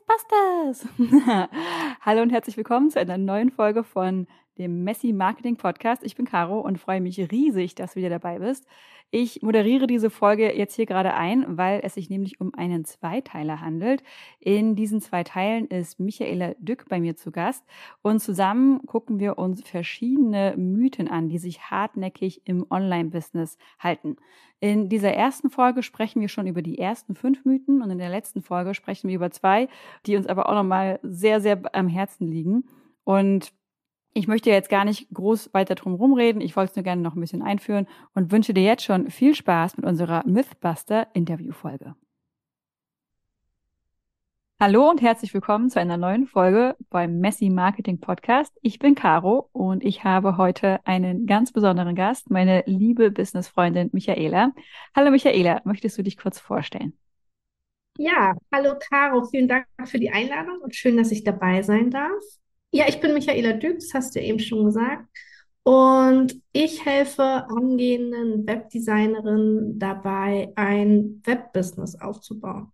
Mythbusters. Hallo und herzlich willkommen zu einer neuen Folge von dem Messi Marketing Podcast. Ich bin Caro und freue mich riesig, dass du wieder dabei bist. Ich moderiere diese Folge jetzt hier gerade ein, weil es sich nämlich um einen Zweiteiler handelt. In diesen zwei Teilen ist Michaela Dück bei mir zu Gast und zusammen gucken wir uns verschiedene Mythen an, die sich hartnäckig im Online-Business halten. In dieser ersten Folge sprechen wir schon über die ersten fünf Mythen und in der letzten Folge sprechen wir über zwei, die uns aber auch nochmal sehr, sehr am Herzen liegen. Und ich möchte jetzt gar nicht groß weiter drum rumreden. Ich wollte es nur gerne noch ein bisschen einführen und wünsche dir jetzt schon viel Spaß mit unserer Mythbuster Interviewfolge. Hallo und herzlich willkommen zu einer neuen Folge beim Messi Marketing Podcast. Ich bin Caro und ich habe heute einen ganz besonderen Gast, meine liebe Businessfreundin Michaela. Hallo Michaela, möchtest du dich kurz vorstellen? Ja, hallo Caro, vielen Dank für die Einladung und schön, dass ich dabei sein darf. Ja, ich bin Michaela Dück, das hast du eben schon gesagt. Und ich helfe angehenden Webdesignerinnen dabei, ein Webbusiness aufzubauen.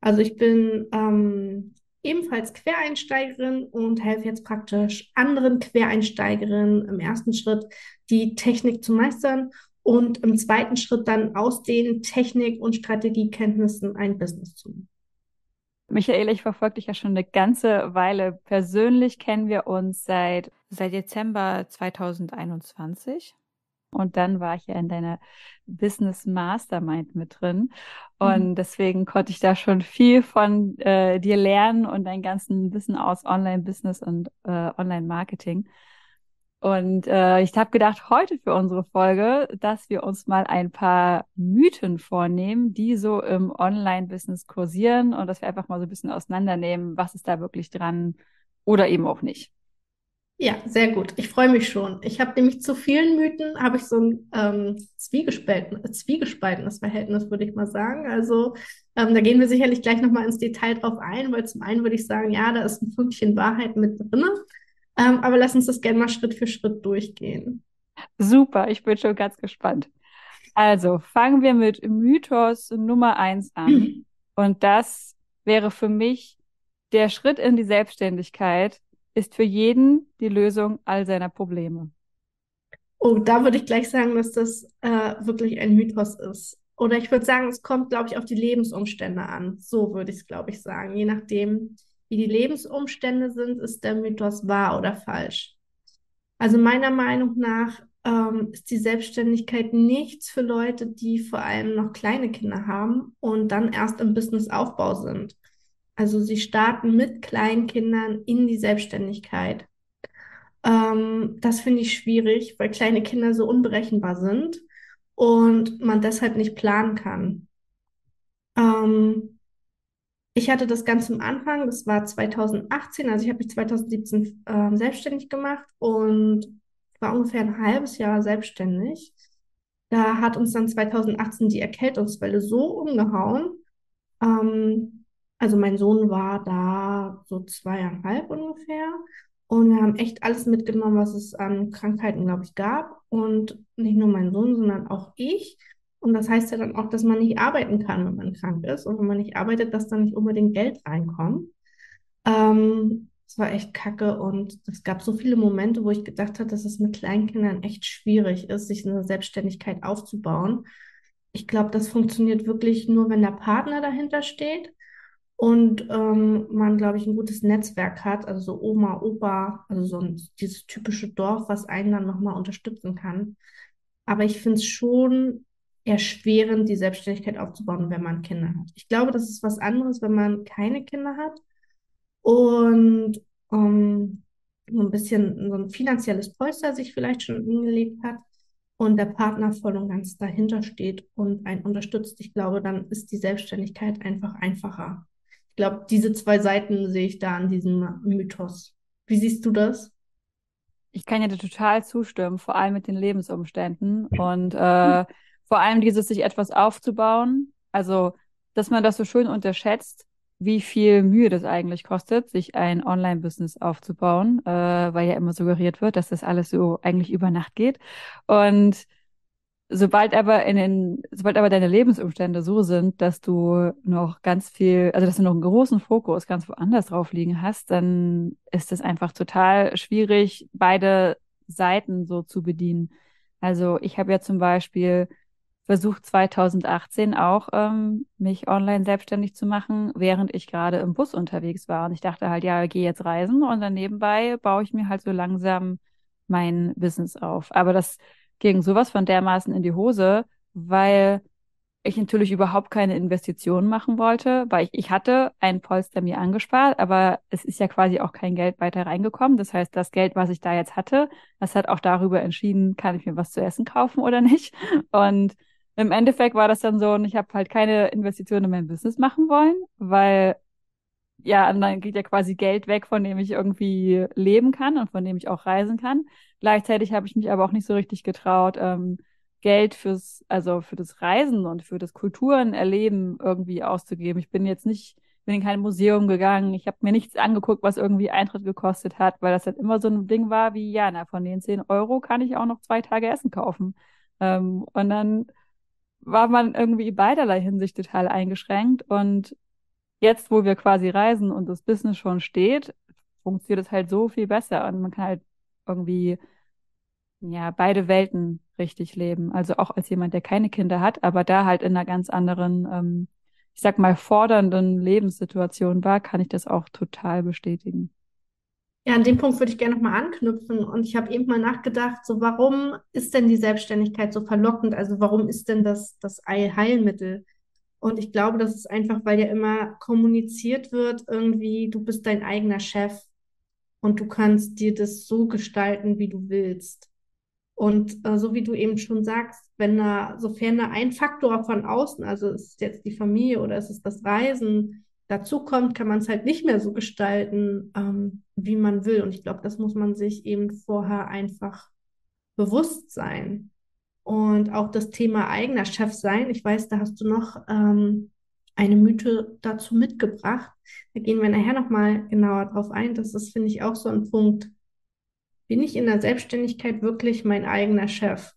Also ich bin ähm, ebenfalls Quereinsteigerin und helfe jetzt praktisch anderen Quereinsteigerinnen im ersten Schritt, die Technik zu meistern und im zweiten Schritt dann aus den Technik- und Strategiekenntnissen ein Business zu machen. Michael, ich verfolge dich ja schon eine ganze Weile. Persönlich kennen wir uns seit, seit Dezember 2021. Und dann war ich ja in deiner Business Mastermind mit drin. Und mhm. deswegen konnte ich da schon viel von äh, dir lernen und dein ganzen Wissen aus Online-Business und äh, Online-Marketing. Und äh, ich habe gedacht, heute für unsere Folge, dass wir uns mal ein paar Mythen vornehmen, die so im Online-Business kursieren und dass wir einfach mal so ein bisschen auseinandernehmen, was ist da wirklich dran oder eben auch nicht. Ja, sehr gut. Ich freue mich schon. Ich habe nämlich zu vielen Mythen, habe ich so ein ähm, zwiegespalten, zwiegespaltenes Verhältnis, würde ich mal sagen. Also ähm, da gehen wir sicherlich gleich nochmal ins Detail drauf ein, weil zum einen würde ich sagen, ja, da ist ein Fünkchen Wahrheit mit drin. Ähm, aber lass uns das gerne mal Schritt für Schritt durchgehen. Super, ich bin schon ganz gespannt. Also fangen wir mit Mythos Nummer eins an. Und das wäre für mich der Schritt in die Selbstständigkeit ist für jeden die Lösung all seiner Probleme. Oh, da würde ich gleich sagen, dass das äh, wirklich ein Mythos ist. Oder ich würde sagen, es kommt, glaube ich, auf die Lebensumstände an. So würde ich es, glaube ich, sagen. Je nachdem, wie die Lebensumstände sind, ist der Mythos wahr oder falsch. Also meiner Meinung nach ähm, ist die Selbstständigkeit nichts für Leute, die vor allem noch kleine Kinder haben und dann erst im Businessaufbau sind. Also sie starten mit kleinen Kindern in die Selbstständigkeit. Ähm, das finde ich schwierig, weil kleine Kinder so unberechenbar sind und man deshalb nicht planen kann. Ähm, ich hatte das ganz am Anfang, das war 2018, also ich habe mich 2017 äh, selbstständig gemacht und war ungefähr ein halbes Jahr selbstständig. Da hat uns dann 2018 die Erkältungswelle so umgehauen. Ähm, also mein Sohn war da so zweieinhalb ungefähr. Und wir haben echt alles mitgenommen, was es an Krankheiten, glaube ich, gab. Und nicht nur mein Sohn, sondern auch ich. Und das heißt ja dann auch, dass man nicht arbeiten kann, wenn man krank ist. Und wenn man nicht arbeitet, dass dann nicht unbedingt Geld reinkommt. Ähm, es war echt kacke und es gab so viele Momente, wo ich gedacht habe, dass es mit Kleinkindern echt schwierig ist, sich eine Selbstständigkeit aufzubauen. Ich glaube, das funktioniert wirklich nur, wenn der Partner dahinter steht und ähm, man, glaube ich, ein gutes Netzwerk hat, also so Oma, Opa, also so ein, dieses typische Dorf, was einen dann nochmal unterstützen kann. Aber ich finde es schon erschwerend, die Selbstständigkeit aufzubauen, wenn man Kinder hat. Ich glaube, das ist was anderes, wenn man keine Kinder hat und um, ähm, ein bisschen so ein finanzielles Polster sich vielleicht schon hingelegt hat und der Partner voll und ganz dahinter steht und einen unterstützt. Ich glaube, dann ist die Selbstständigkeit einfach einfacher. Ich glaube, diese zwei Seiten sehe ich da an diesem Mythos. Wie siehst du das? Ich kann ja dir total zustimmen, vor allem mit den Lebensumständen. Und äh, vor allem dieses, sich etwas aufzubauen. Also, dass man das so schön unterschätzt, wie viel Mühe das eigentlich kostet, sich ein Online-Business aufzubauen, äh, weil ja immer suggeriert wird, dass das alles so eigentlich über Nacht geht. Und sobald aber in den, sobald aber deine Lebensumstände so sind, dass du noch ganz viel, also dass du noch einen großen Fokus ganz woanders drauf liegen hast, dann ist es einfach total schwierig, beide Seiten so zu bedienen. Also ich habe ja zum Beispiel versucht 2018 auch ähm, mich online selbstständig zu machen, während ich gerade im Bus unterwegs war. Und ich dachte halt, ja, gehe jetzt reisen und dann nebenbei baue ich mir halt so langsam mein Business auf. Aber das ging sowas von dermaßen in die Hose, weil ich natürlich überhaupt keine Investitionen machen wollte, weil ich, ich hatte ein Polster mir angespart, aber es ist ja quasi auch kein Geld weiter reingekommen. Das heißt, das Geld, was ich da jetzt hatte, das hat auch darüber entschieden, kann ich mir was zu essen kaufen oder nicht. Und im Endeffekt war das dann so, und ich habe halt keine Investitionen in mein Business machen wollen, weil ja, und dann geht ja quasi Geld weg, von dem ich irgendwie leben kann und von dem ich auch reisen kann. Gleichzeitig habe ich mich aber auch nicht so richtig getraut, ähm, Geld fürs, also für das Reisen und für das Kulturenerleben irgendwie auszugeben. Ich bin jetzt nicht, bin in kein Museum gegangen, ich habe mir nichts angeguckt, was irgendwie Eintritt gekostet hat, weil das halt immer so ein Ding war wie, ja, na, von den 10 Euro kann ich auch noch zwei Tage Essen kaufen. Ähm, und dann war man irgendwie beiderlei Hinsicht total eingeschränkt und jetzt, wo wir quasi reisen und das Business schon steht, funktioniert es halt so viel besser und man kann halt irgendwie ja beide Welten richtig leben. Also auch als jemand, der keine Kinder hat, aber da halt in einer ganz anderen, ähm, ich sag mal, fordernden Lebenssituation war, kann ich das auch total bestätigen. Ja, an dem Punkt würde ich gerne nochmal anknüpfen. Und ich habe eben mal nachgedacht, so warum ist denn die Selbstständigkeit so verlockend? Also warum ist denn das, das Heilmittel? Und ich glaube, das ist einfach, weil ja immer kommuniziert wird, irgendwie, du bist dein eigener Chef und du kannst dir das so gestalten, wie du willst. Und äh, so wie du eben schon sagst, wenn da, sofern da ein Faktor von außen, also ist es jetzt die Familie oder ist es das Reisen, dazu kommt, kann man es halt nicht mehr so gestalten, ähm, wie man will. Und ich glaube, das muss man sich eben vorher einfach bewusst sein. Und auch das Thema eigener Chef sein. Ich weiß, da hast du noch ähm, eine Mythe dazu mitgebracht. Da gehen wir nachher nochmal genauer drauf ein. Das ist, finde ich, auch so ein Punkt. Bin ich in der Selbstständigkeit wirklich mein eigener Chef?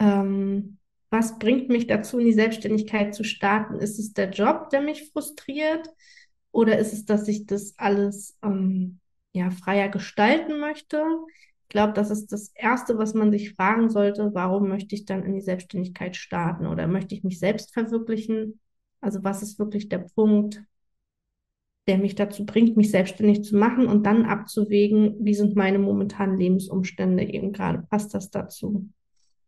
Ähm, was bringt mich dazu, in die Selbstständigkeit zu starten? Ist es der Job, der mich frustriert? Oder ist es, dass ich das alles ähm, ja, freier gestalten möchte? Ich glaube, das ist das Erste, was man sich fragen sollte, warum möchte ich dann in die Selbstständigkeit starten oder möchte ich mich selbst verwirklichen? Also was ist wirklich der Punkt, der mich dazu bringt, mich selbstständig zu machen und dann abzuwägen, wie sind meine momentanen Lebensumstände eben gerade, passt das dazu?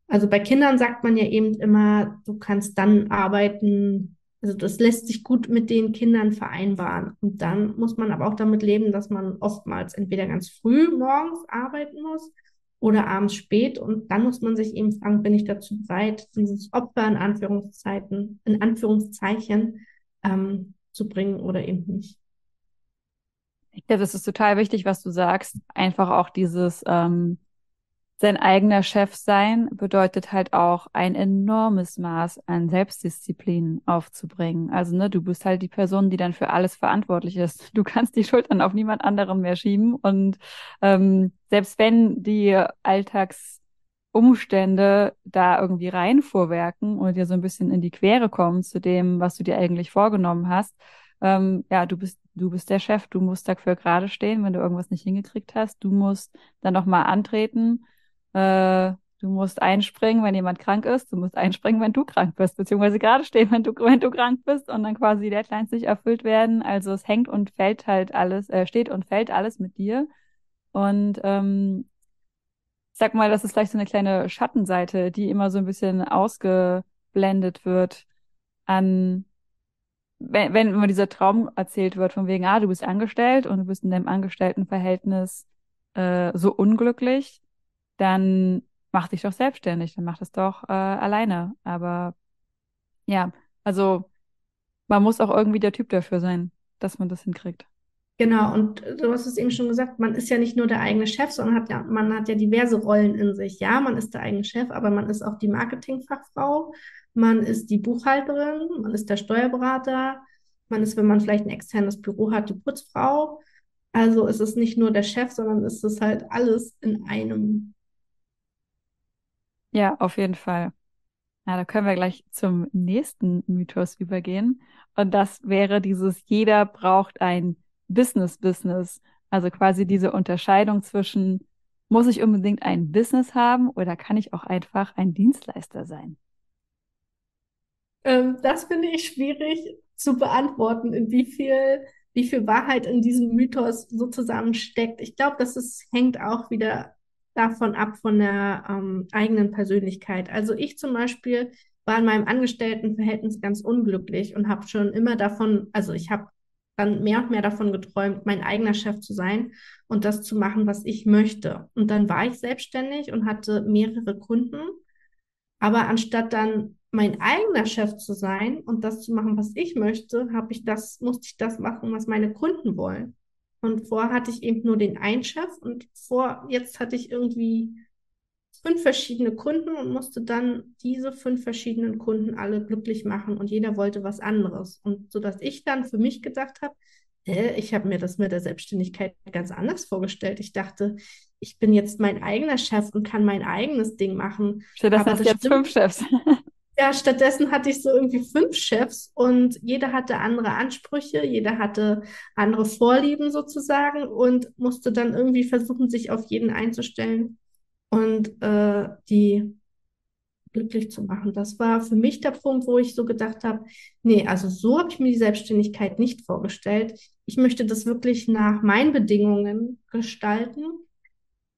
Also bei Kindern sagt man ja eben immer, du kannst dann arbeiten, also das lässt sich gut mit den Kindern vereinbaren. Und dann muss man aber auch damit leben, dass man oftmals entweder ganz früh morgens arbeiten muss oder abends spät. Und dann muss man sich eben fragen, bin ich dazu bereit, dieses Opfer in Anführungszeiten, in Anführungszeichen ähm, zu bringen oder eben nicht. Ich glaube, das ist total wichtig, was du sagst. Einfach auch dieses, ähm, sein eigener Chef sein bedeutet halt auch ein enormes Maß an Selbstdisziplin aufzubringen. Also, ne, du bist halt die Person, die dann für alles verantwortlich ist. Du kannst die Schultern auf niemand anderen mehr schieben. Und ähm, selbst wenn die Alltagsumstände da irgendwie reinfuhrwerken und dir so ein bisschen in die Quere kommen zu dem, was du dir eigentlich vorgenommen hast, ähm, ja, du bist, du bist der Chef, du musst dafür gerade stehen, wenn du irgendwas nicht hingekriegt hast. Du musst dann nochmal antreten äh, du musst einspringen, wenn jemand krank ist. Du musst einspringen, wenn du krank bist, beziehungsweise gerade stehen, wenn du, wenn du krank bist und dann quasi Deadlines nicht erfüllt werden. Also es hängt und fällt halt alles, äh, steht und fällt alles mit dir. Und ähm, sag mal, das ist vielleicht so eine kleine Schattenseite, die immer so ein bisschen ausgeblendet wird an wenn, wenn immer dieser Traum erzählt wird, von wegen, ah, du bist angestellt und du bist in deinem Angestelltenverhältnis äh, so unglücklich, dann mach dich doch selbstständig, dann mach das doch äh, alleine. Aber ja, also man muss auch irgendwie der Typ dafür sein, dass man das hinkriegt. Genau, und du hast es eben schon gesagt, man ist ja nicht nur der eigene Chef, sondern hat ja, man hat ja diverse Rollen in sich. Ja, man ist der eigene Chef, aber man ist auch die Marketingfachfrau, man ist die Buchhalterin, man ist der Steuerberater, man ist, wenn man vielleicht ein externes Büro hat, die Putzfrau. Also es ist nicht nur der Chef, sondern es ist halt alles in einem Ja, auf jeden Fall. Ja, da können wir gleich zum nächsten Mythos übergehen. Und das wäre dieses, jeder braucht ein Business-Business. Also quasi diese Unterscheidung zwischen, muss ich unbedingt ein Business haben oder kann ich auch einfach ein Dienstleister sein? Ähm, das finde ich schwierig zu beantworten, in wie viel, wie viel Wahrheit in diesem Mythos sozusagen steckt. Ich glaube, dass es hängt auch wieder davon ab, von der ähm, eigenen Persönlichkeit. Also ich zum Beispiel war in meinem Angestelltenverhältnis ganz unglücklich und habe schon immer davon, also ich habe dann mehr und mehr davon geträumt, mein eigener Chef zu sein und das zu machen, was ich möchte. Und dann war ich selbstständig und hatte mehrere Kunden. Aber anstatt dann mein eigener Chef zu sein und das zu machen, was ich möchte, habe ich das, musste ich das machen, was meine Kunden wollen. Und vorher hatte ich eben nur den einen Chef und vor, jetzt hatte ich irgendwie fünf verschiedene Kunden und musste dann diese fünf verschiedenen Kunden alle glücklich machen und jeder wollte was anderes. Und so dass ich dann für mich gedacht habe, äh, ich habe mir das mit der Selbstständigkeit ganz anders vorgestellt. Ich dachte, ich bin jetzt mein eigener Chef und kann mein eigenes Ding machen. Stattdessen hast du jetzt fünf Chefs. Ja, stattdessen hatte ich so irgendwie fünf Chefs und jeder hatte andere Ansprüche, jeder hatte andere Vorlieben sozusagen und musste dann irgendwie versuchen, sich auf jeden einzustellen und äh, die glücklich zu machen. Das war für mich der Punkt, wo ich so gedacht habe, nee, also so habe ich mir die Selbstständigkeit nicht vorgestellt. Ich möchte das wirklich nach meinen Bedingungen gestalten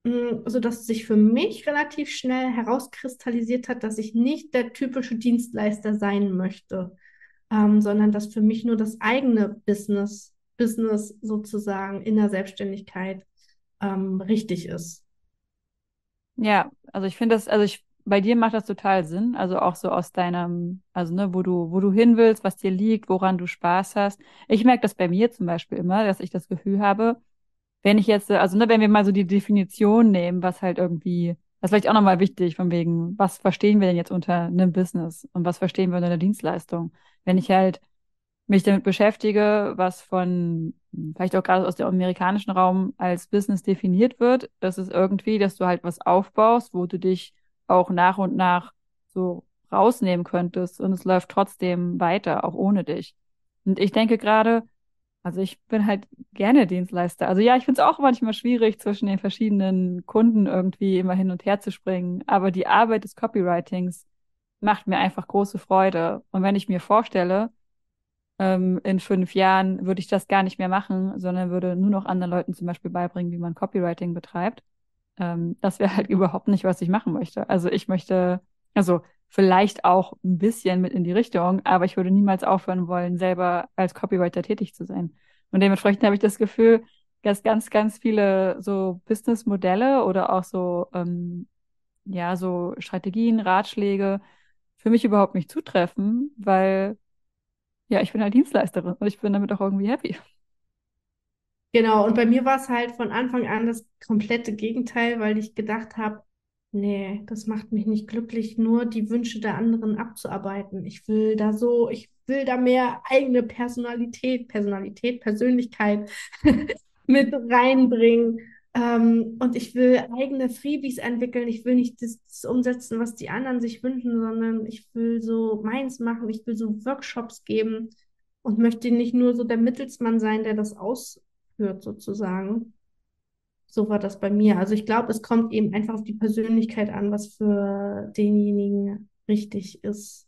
sodass sich für mich relativ schnell herauskristallisiert hat, dass ich nicht der typische Dienstleister sein möchte, ähm, sondern dass für mich nur das eigene Business, Business sozusagen in der Selbstständigkeit ähm, richtig ist. Ja, also ich finde das, also ich, bei dir macht das total Sinn, also auch so aus deinem, also ne, wo du, wo du hin willst, was dir liegt, woran du Spaß hast. Ich merke das bei mir zum Beispiel immer, dass ich das Gefühl habe, wenn ich jetzt, also ne, wenn wir mal so die Definition nehmen, was halt irgendwie, das ist vielleicht auch nochmal wichtig, von wegen, was verstehen wir denn jetzt unter einem Business und was verstehen wir unter einer Dienstleistung? Wenn ich halt mich damit beschäftige, was von, vielleicht auch gerade aus dem amerikanischen Raum als Business definiert wird, das ist irgendwie, dass du halt was aufbaust, wo du dich auch nach und nach so rausnehmen könntest und es läuft trotzdem weiter, auch ohne dich. Und ich denke gerade, also ich bin halt gerne Dienstleister. Also ja, ich finde es auch manchmal schwierig, zwischen den verschiedenen Kunden irgendwie immer hin und her zu springen. Aber die Arbeit des Copywritings macht mir einfach große Freude. Und wenn ich mir vorstelle, ähm, in fünf Jahren würde ich das gar nicht mehr machen, sondern würde nur noch anderen Leuten zum Beispiel beibringen, wie man Copywriting betreibt, ähm, das wäre halt überhaupt nicht, was ich machen möchte. Also ich möchte, also vielleicht auch ein bisschen mit in die Richtung, aber ich würde niemals aufhören wollen, selber als Copywriter tätig zu sein. Und dementsprechend habe ich das Gefühl, dass ganz, ganz viele so Businessmodelle oder auch so, ähm, ja, so Strategien, Ratschläge für mich überhaupt nicht zutreffen, weil ja, ich bin halt Dienstleisterin und ich bin damit auch irgendwie happy. Genau, und bei mir war es halt von Anfang an das komplette Gegenteil, weil ich gedacht habe, Nee, das macht mich nicht glücklich, nur die Wünsche der anderen abzuarbeiten. Ich will da so, ich will da mehr eigene Personalität, Personalität, Persönlichkeit mit reinbringen. Ähm, und ich will eigene Freebies entwickeln. Ich will nicht das, das, umsetzen, was die anderen sich wünschen, sondern ich will so meins machen. Ich will so Workshops geben und möchte nicht nur so der Mittelsmann sein, der das ausführt, sozusagen so war das bei mir. Also ich glaube, es kommt eben einfach auf die Persönlichkeit an, was für denjenigen richtig ist.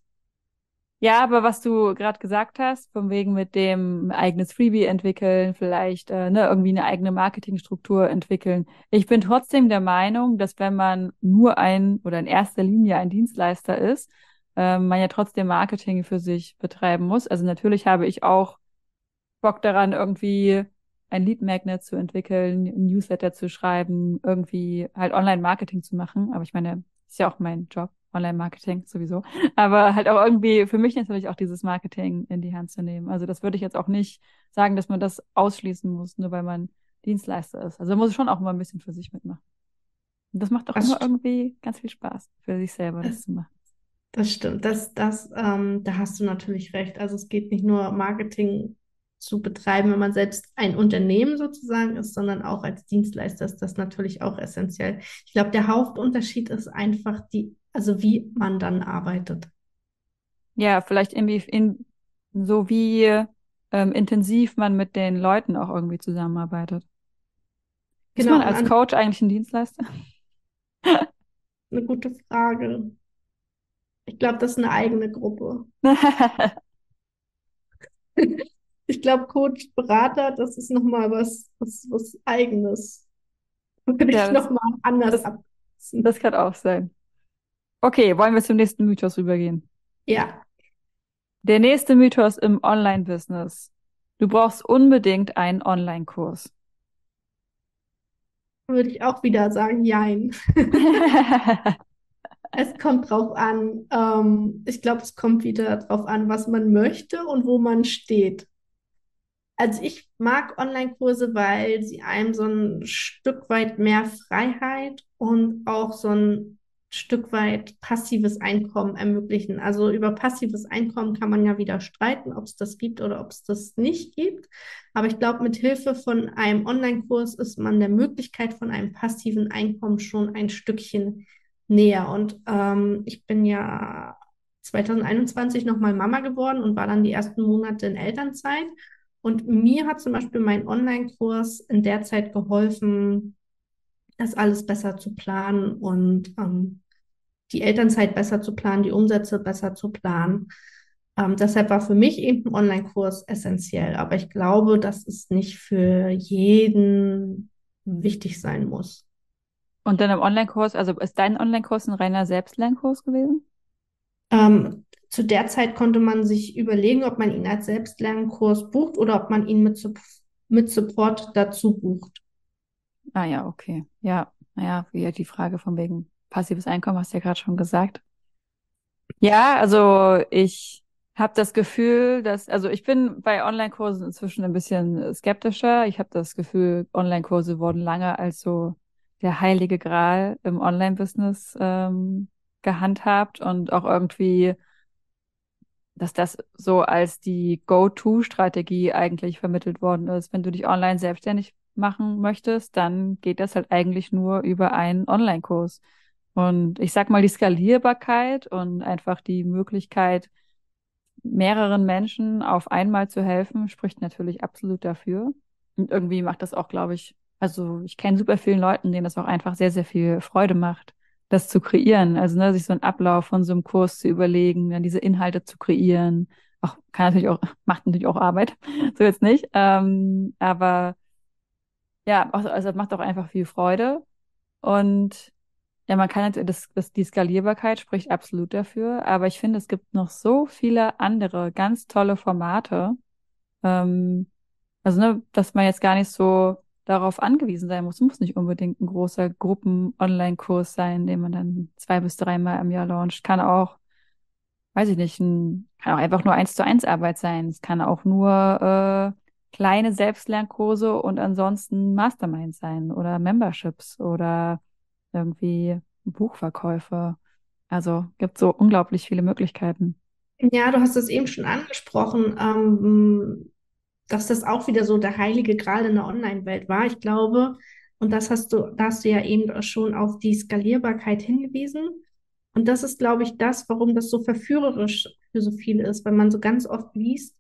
Ja, aber was du gerade gesagt hast, von wegen mit dem eigenes Freebie entwickeln, vielleicht äh, ne, irgendwie eine eigene Marketingstruktur entwickeln. Ich bin trotzdem der Meinung, dass wenn man nur ein oder in erster Linie ein Dienstleister ist, äh, man ja trotzdem Marketing für sich betreiben muss. Also natürlich habe ich auch Bock daran, irgendwie ein Lead Magnet zu entwickeln, ein Newsletter zu schreiben, irgendwie halt Online-Marketing zu machen. Aber ich meine, ist ja auch mein Job, Online-Marketing sowieso. Aber halt auch irgendwie für mich natürlich auch dieses Marketing in die Hand zu nehmen. Also das würde ich jetzt auch nicht sagen, dass man das ausschließen muss, nur weil man Dienstleister ist. Also man muss schon auch immer ein bisschen für sich mitmachen. Und das macht auch das immer irgendwie ganz viel Spaß, für sich selber das, das zu machen. Das stimmt. Das, das, ähm, da hast du natürlich recht. Also es geht nicht nur Marketing zu betreiben, wenn man selbst ein Unternehmen sozusagen ist, sondern auch als Dienstleister ist das natürlich auch essentiell. Ich glaube, der Hauptunterschied ist einfach die Also wie man dann arbeitet. Ja, vielleicht irgendwie in, so wie ähm, intensiv man mit den Leuten auch irgendwie zusammenarbeitet. Ist Genau, man und als Coach eigentlich ein Dienstleister? eine gute Frage. Ich glaube, das ist eine eigene Gruppe. Ich glaube, Coach, Berater, das ist nochmal was, was, was Eigenes. Würde Ja, ich das, nochmal anders das, absetzen. das kann auch sein. Okay, wollen wir zum nächsten Mythos rübergehen? Ja, Der nächste Mythos im Online-Business. Du brauchst unbedingt einen Online-Kurs. würde ich auch wieder sagen, jein. Es kommt drauf an. Ähm, ich glaube, es kommt wieder drauf an, was man möchte und wo man steht. Also ich mag Online-Kurse, weil sie einem so ein Stück weit mehr Freiheit und auch so ein Stück weit passives Einkommen ermöglichen. Also über passives Einkommen kann man ja wieder streiten, ob es das gibt oder ob es das nicht gibt. Aber ich glaube, mit Hilfe von einem Online-Kurs ist man der Möglichkeit von einem passiven Einkommen schon ein Stückchen näher. Und ähm, ich bin ja 2021 nochmal Mama geworden und war dann die ersten Monate in Elternzeit. Und mir hat zum Beispiel mein Online-Kurs in der Zeit geholfen, das alles besser zu planen und ähm, die Elternzeit besser zu planen, die Umsätze besser zu planen. Ähm, deshalb war für mich eben ein Online-Kurs essentiell. Aber ich glaube, dass es nicht für jeden wichtig sein muss. Und dann im Online-Kurs, also ist dein Online-Kurs ein reiner Selbstlernkurs gewesen? Ähm, zu der Zeit konnte man sich überlegen, ob man ihn als Selbstlernkurs bucht oder ob man ihn mit, mit Support dazu bucht. Ah ja, okay. Ja, naja, wie die Frage von wegen passives Einkommen hast du ja gerade schon gesagt. Ja, also ich habe das Gefühl, dass, also ich bin bei Online-Kursen inzwischen ein bisschen skeptischer. Ich habe das Gefühl, Online-Kurse wurden lange als so der heilige Gral im Online-Business ähm, gehandhabt und auch irgendwie, dass das so als die Go-To-Strategie eigentlich vermittelt worden ist. Wenn du dich online selbstständig machen möchtest, dann geht das halt eigentlich nur über einen Online-Kurs. Und ich sag mal, die Skalierbarkeit und einfach die Möglichkeit, mehreren Menschen auf einmal zu helfen, spricht natürlich absolut dafür. Und irgendwie macht das auch, glaube ich, also ich kenne super vielen Leuten, denen das auch einfach sehr, sehr viel Freude macht, das zu kreieren. Also ne, sich so einen Ablauf von so einem Kurs zu überlegen, dann diese Inhalte zu kreieren. Auch kann natürlich auch, macht natürlich auch Arbeit, so jetzt nicht. Ähm, aber ja, also es macht auch einfach viel Freude. Und ja, man kann jetzt, das, das, die Skalierbarkeit spricht absolut dafür, aber ich finde, es gibt noch so viele andere ganz tolle Formate. Ähm, also, ne, dass man jetzt gar nicht so darauf angewiesen sein muss. Es muss nicht unbedingt ein großer Gruppen-Online-Kurs sein, den man dann zwei bis dreimal im Jahr launcht. Kann auch, weiß ich nicht, ein, kann auch einfach nur eins zu eins Arbeit sein. Es kann auch nur äh, kleine Selbstlernkurse und ansonsten Masterminds sein oder Memberships oder irgendwie Buchverkäufe. Also gibt so unglaublich viele Möglichkeiten. Ja, du hast es eben schon angesprochen, ähm, dass das auch wieder so der heilige Gral in der Online-Welt war. Ich glaube, und das hast du, da hast du ja eben schon auf die Skalierbarkeit hingewiesen. Und das ist, glaube ich, das, warum das so verführerisch für so viele ist, weil man so ganz oft liest,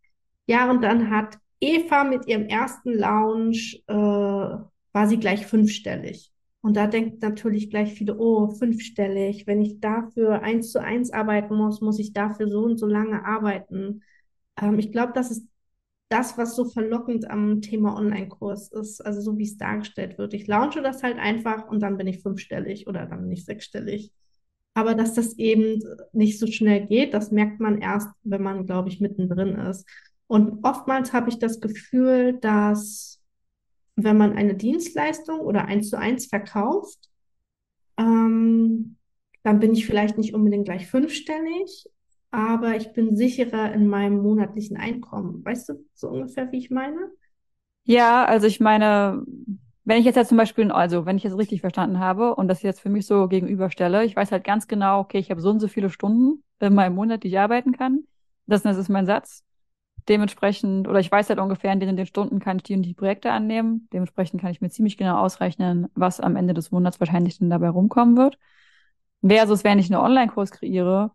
ja, und dann hat Eva mit ihrem ersten Lounge, äh, war sie gleich fünfstellig. Und da denkt natürlich gleich viele, oh, fünfstellig, wenn ich dafür eins zu eins arbeiten muss, muss ich dafür so und so lange arbeiten. Ähm, ich glaube, das ist das, was so verlockend am Thema Online-Kurs ist, also so wie es dargestellt wird. Ich launche das halt einfach und dann bin ich fünfstellig oder dann bin ich sechsstellig. Aber dass das eben nicht so schnell geht, das merkt man erst, wenn man, glaube ich, mittendrin ist. Und oftmals habe ich das Gefühl, dass wenn man eine Dienstleistung oder eins zu eins verkauft, ähm, dann bin ich vielleicht nicht unbedingt gleich fünfstellig, aber ich bin sicherer in meinem monatlichen Einkommen. Weißt du so ungefähr, wie ich meine? Ja, also ich meine, wenn ich jetzt ja zum Beispiel, also wenn ich jetzt richtig verstanden habe und das jetzt für mich so gegenüberstelle, ich weiß halt ganz genau, okay, ich habe so und so viele Stunden in meinem Monat, die ich arbeiten kann. Das, das ist mein Satz. Dementsprechend, oder ich weiß halt ungefähr, in den, den Stunden kann ich die und die Projekte annehmen. Dementsprechend kann ich mir ziemlich genau ausrechnen, was am Ende des Monats wahrscheinlich dann dabei rumkommen wird. Versus, wenn ich einen Online-Kurs kreiere,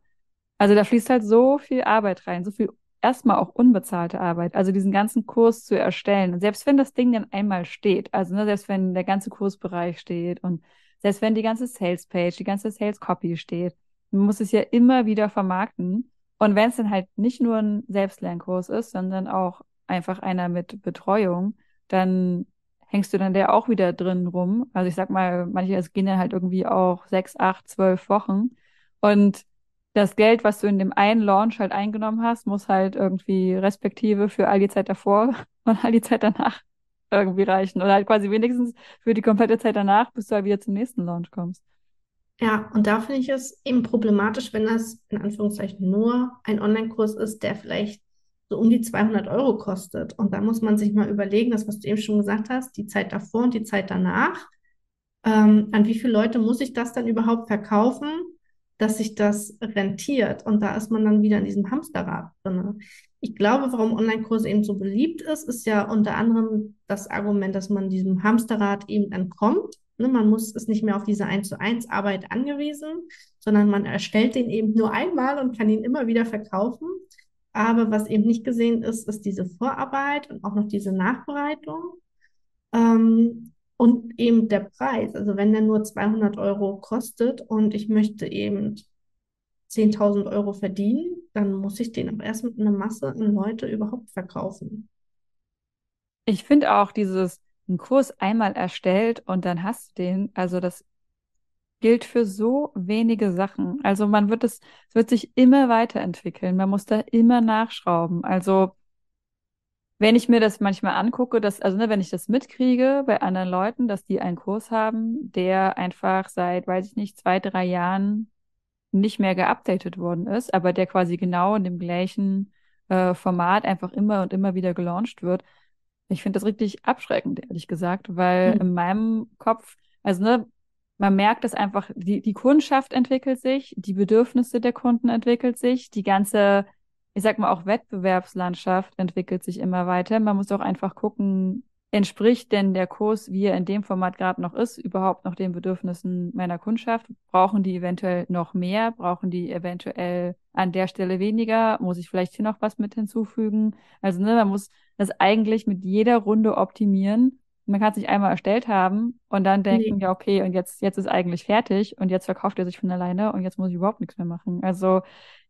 also da fließt halt so viel Arbeit rein, so viel erstmal auch unbezahlte Arbeit, also diesen ganzen Kurs zu erstellen. Und selbst wenn das Ding dann einmal steht, also ne, selbst wenn der ganze Kursbereich steht und selbst wenn die ganze Sales-Page, die ganze Sales-Copy steht, man muss es ja immer wieder vermarkten. Und wenn es dann halt nicht nur ein Selbstlernkurs ist, sondern auch einfach einer mit Betreuung, dann hängst du dann der auch wieder drin rum. Also ich sag mal, manche gehen dann halt irgendwie auch sechs, acht, zwölf Wochen. Und das Geld, was du in dem einen Launch halt eingenommen hast, muss halt irgendwie respektive für all die Zeit davor und all die Zeit danach irgendwie reichen. Oder halt quasi wenigstens für die komplette Zeit danach, bis du halt wieder zum nächsten Launch kommst. Ja, und da finde ich es eben problematisch, wenn das in Anführungszeichen nur ein Online-Kurs ist, der vielleicht so um die 200 Euro kostet. Und da muss man sich mal überlegen, das, was du eben schon gesagt hast, die Zeit davor und die Zeit danach. Ähm, an wie viele Leute muss ich das dann überhaupt verkaufen? Dass sich das rentiert. Und da ist man dann wieder in diesem Hamsterrad drin. Ich glaube, warum Online-Kurse eben so beliebt ist, ist ja unter anderem das Argument, dass man diesem Hamsterrad eben entkommt. Ne, man muss ist nicht mehr auf diese 1 zu 1 Arbeit angewiesen, sondern man erstellt den eben nur einmal und kann ihn immer wieder verkaufen. Aber was eben nicht gesehen ist, ist diese Vorarbeit und auch noch diese Nachbereitung. Ähm, und eben der Preis. Also wenn der nur 200 Euro kostet und ich möchte eben 10.000 Euro verdienen, dann muss ich den auch erst mit einer Masse an Leute überhaupt verkaufen. Ich finde auch dieses einen Kurs einmal erstellt und dann hast du den, also das gilt für so wenige Sachen. Also man wird es, es wird sich immer weiterentwickeln. Man muss da immer nachschrauben. Also wenn ich mir das manchmal angucke, dass, also ne, wenn ich das mitkriege bei anderen Leuten, dass die einen Kurs haben, der einfach seit, weiß ich nicht, zwei, drei Jahren nicht mehr geupdatet worden ist, aber der quasi genau in dem gleichen äh, Format einfach immer und immer wieder gelauncht wird. Ich finde das richtig abschreckend, ehrlich gesagt, weil mhm. in meinem Kopf, also ne, man merkt dass einfach, die, die Kundschaft entwickelt sich, die Bedürfnisse der Kunden entwickelt sich, die ganze ich sag mal, auch Wettbewerbslandschaft entwickelt sich immer weiter. Man muss auch einfach gucken, entspricht denn der Kurs, wie er in dem Format gerade noch ist, überhaupt noch den Bedürfnissen meiner Kundschaft? Brauchen die eventuell noch mehr? Brauchen die eventuell an der Stelle weniger? Muss ich vielleicht hier noch was mit hinzufügen? Also, ne, man muss das eigentlich mit jeder Runde optimieren. Man kann es nicht einmal erstellt haben und dann denken, nee. ja, okay, und jetzt, jetzt ist eigentlich fertig und jetzt verkauft er sich von alleine und jetzt muss ich überhaupt nichts mehr machen. Also,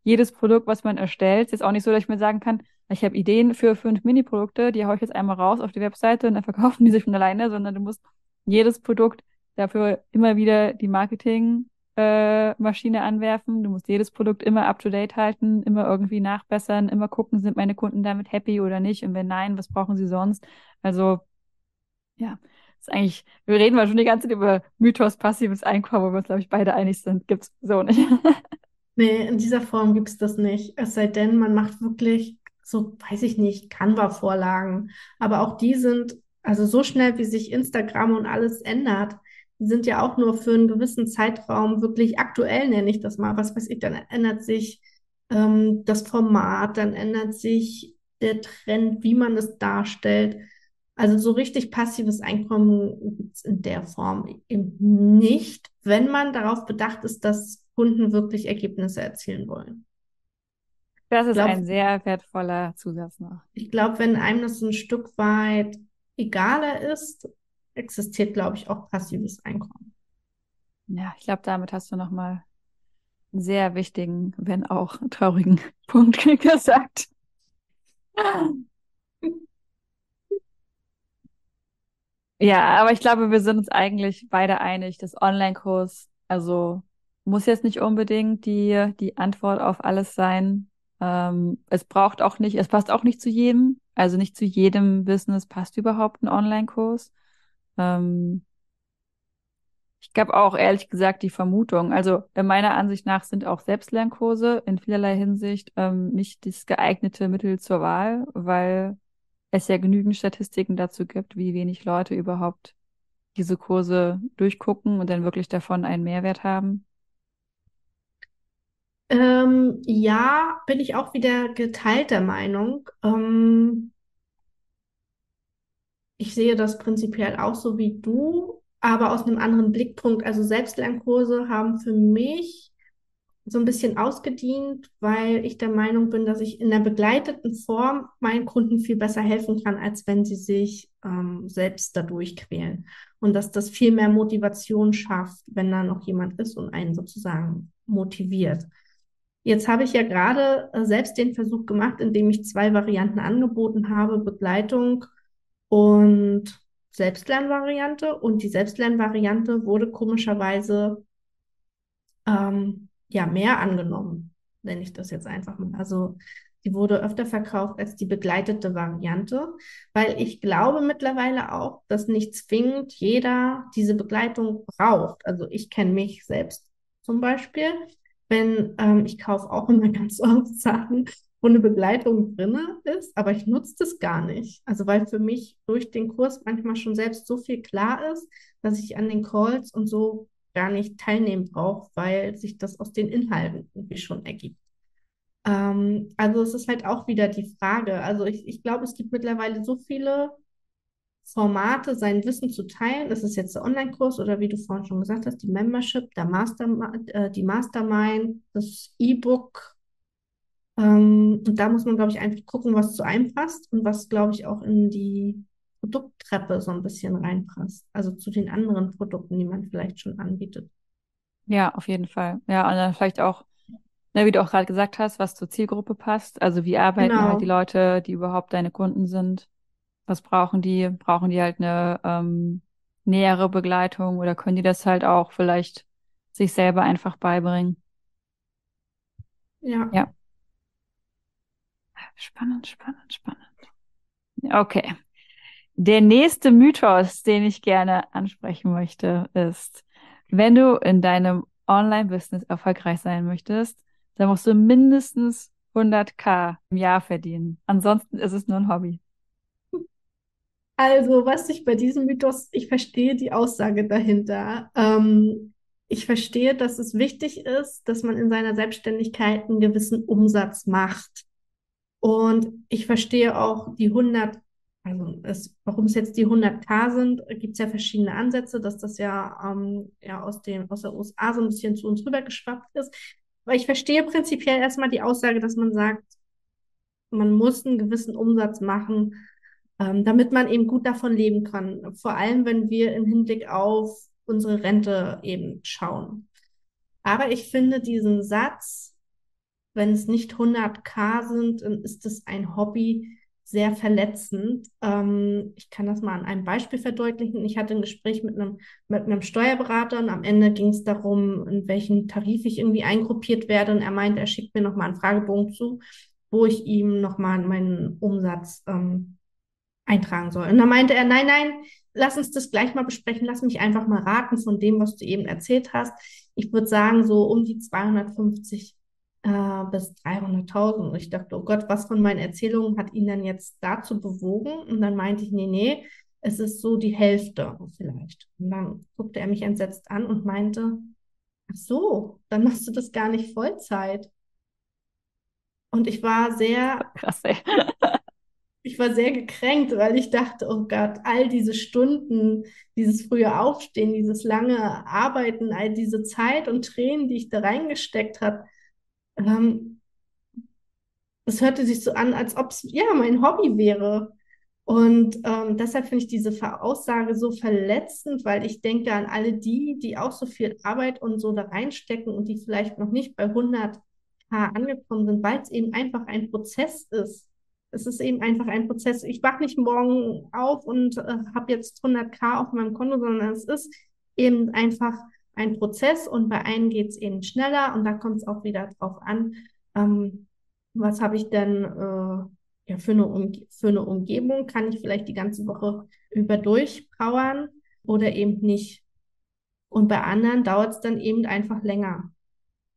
jedes Produkt, was man erstellt, ist jetzt auch nicht so, dass ich mir sagen kann, ich habe Ideen für fünf Mini-Produkte, die haue ich jetzt einmal raus auf die Webseite und dann verkaufen die sich von alleine, sondern du musst jedes Produkt dafür immer wieder die Marketing-Maschine äh, anwerfen. Du musst jedes Produkt immer up-to-date halten, immer irgendwie nachbessern, immer gucken, sind meine Kunden damit happy oder nicht? Und wenn nein, was brauchen sie sonst? Also, ja, ist eigentlich, wir reden mal schon die ganze Zeit über Mythos passives Einkommen, wo wir uns, glaube ich, beide einig sind. Gibt's so nicht. Nee, in dieser Form gibt es das nicht. Es sei denn, man macht wirklich so, weiß ich nicht, Canva-Vorlagen. Aber auch die sind, also so schnell, wie sich Instagram und alles ändert, die sind ja auch nur für einen gewissen Zeitraum wirklich aktuell, nenne ich das mal. Was weiß ich, dann ändert sich ähm, das Format, dann ändert sich der Trend, wie man es darstellt. Also so richtig passives Einkommen gibt es in der Form eben nicht, wenn man darauf bedacht ist, dass Kunden wirklich Ergebnisse erzielen wollen. Das ist glaub, ein sehr wertvoller Zusatz noch. Ich glaube, wenn einem das ein Stück weit egaler ist, existiert, glaube ich, auch passives Einkommen. Ja, ich glaube, damit hast du nochmal einen sehr wichtigen, wenn auch traurigen Punkt gesagt. Ja, aber ich glaube, wir sind uns eigentlich beide einig, dass Online-Kurs, also muss jetzt nicht unbedingt die, die Antwort auf alles sein. Ähm, es braucht auch nicht, es passt auch nicht zu jedem. Also nicht zu jedem Business passt überhaupt ein Online-Kurs. Ähm, ich glaube auch ehrlich gesagt die Vermutung, also in meiner Ansicht nach sind auch Selbstlernkurse in vielerlei Hinsicht ähm, nicht das geeignete Mittel zur Wahl, weil es ja genügend Statistiken dazu gibt, wie wenig Leute überhaupt diese Kurse durchgucken und dann wirklich davon einen Mehrwert haben. Ähm, ja, bin ich auch wieder geteilter Meinung. Ähm, ich sehe das prinzipiell auch so wie du. aber aus einem anderen Blickpunkt. Also Selbstlernkurse haben für mich so ein bisschen ausgedient, weil ich der Meinung bin, dass ich in der begleiteten Form meinen Kunden viel besser helfen kann, als wenn sie sich ähm, selbst dadurch quälen. Und dass das viel mehr Motivation schafft, wenn da noch jemand ist und einen sozusagen motiviert. Jetzt habe ich ja gerade äh, selbst den Versuch gemacht, indem ich zwei Varianten angeboten habe, Begleitung und Selbstlernvariante. Und die Selbstlernvariante wurde komischerweise ähm, ja mehr angenommen, nenne ich das jetzt einfach mal. Also die wurde öfter verkauft als die begleitete Variante, weil ich glaube mittlerweile auch, dass nicht zwingend jeder diese Begleitung braucht. Also ich kenne mich selbst zum Beispiel, wenn ähm, ich kaufe auch immer ganz oft Sachen, wo eine Begleitung drin ist, aber ich nutze das gar nicht. Also weil für mich durch den Kurs manchmal schon selbst so viel klar ist, dass ich an den Calls und so gar nicht teilnehmen brauche, weil sich das aus den Inhalten irgendwie schon ergibt. Ähm, also es ist halt auch wieder die Frage. Also ich, ich glaube, es gibt mittlerweile so viele Formate, sein Wissen zu teilen. Das ist jetzt der Online-Kurs oder wie du vorhin schon gesagt hast, die Membership, der Master, äh, die Mastermind, das E-Book. Ähm, und da muss man, glaube ich, einfach gucken, was zu einem passt und was, glaube ich, auch in die Produkttreppe so ein bisschen reinpasst. Also zu den anderen Produkten, die man vielleicht schon anbietet. Ja, auf jeden Fall. Ja, und dann vielleicht auch, ne, wie du auch gerade gesagt hast, was zur Zielgruppe passt. Also wie arbeiten Genau. halt die Leute, die überhaupt deine Kunden sind? Was brauchen die? Brauchen die halt eine ähm, nähere Begleitung oder können die das halt auch vielleicht sich selber einfach beibringen? Ja. Ja. Spannend, spannend, spannend. Okay. Der nächste Mythos, den ich gerne ansprechen möchte, ist, wenn du in deinem Online-Business erfolgreich sein möchtest, dann musst du mindestens 100k im Jahr verdienen. Ansonsten ist es nur ein Hobby. Also, was ich bei diesem Mythos, ich verstehe die Aussage dahinter. Ähm, ich verstehe, dass es wichtig ist, dass man in seiner Selbstständigkeit einen gewissen Umsatz macht. Und ich verstehe auch die 100, also es, warum es jetzt die 100k sind, gibt es ja verschiedene Ansätze, dass das ja, ähm, ja aus dem, aus der USA so ein bisschen zu uns rübergeschwappt ist. Aber ich verstehe prinzipiell erstmal die Aussage, dass man sagt, man muss einen gewissen Umsatz machen, ähm, damit man eben gut davon leben kann. Vor allem, wenn wir im Hinblick auf unsere Rente eben schauen. Aber ich finde diesen Satz, wenn es nicht 100k sind, dann ist es ein Hobby sehr verletzend. Ähm, ich kann das mal an einem Beispiel verdeutlichen. Ich hatte ein Gespräch mit einem, mit einem Steuerberater und am Ende ging es darum, in welchen Tarif ich irgendwie eingruppiert werde. Und er meinte, er schickt mir nochmal einen Fragebogen zu, wo ich ihm nochmal meinen Umsatz ähm, eintragen soll. Und dann meinte er, nein, nein, lass uns das gleich mal besprechen. Lass mich einfach mal raten von dem, was du eben erzählt hast. Ich würde sagen, so um die 250 äh, bis 300.000. Und ich dachte, oh Gott, was von meinen Erzählungen hat ihn dann jetzt dazu bewogen? Und dann meinte ich, nee, nee, es ist so die Hälfte vielleicht. Und dann guckte er mich entsetzt an und meinte, ach so, dann machst du das gar nicht Vollzeit. Und ich war sehr, Krass, ich war sehr gekränkt, weil ich dachte, oh Gott, all diese Stunden, dieses frühe Aufstehen, dieses lange Arbeiten, all diese Zeit und Tränen, die ich da reingesteckt habe, ähm, es hörte sich so an, als ob es ja mein Hobby wäre. Und ähm, deshalb finde ich diese Aussage so verletzend, weil ich denke an alle die, die auch so viel Arbeit und so da reinstecken und die vielleicht noch nicht bei 100k angekommen sind, weil es eben einfach ein Prozess ist. Es ist eben einfach ein Prozess. Ich wache nicht morgen auf und äh, habe jetzt 100k auf meinem Konto, sondern es ist eben einfach ein Prozess und bei einem geht es eben schneller und da kommt es auch wieder drauf an, ähm, was habe ich denn äh, ja, für eine, für eine Umgebung? Kann ich vielleicht die ganze Woche über durchpowern oder eben nicht? Und bei anderen dauert es dann eben einfach länger.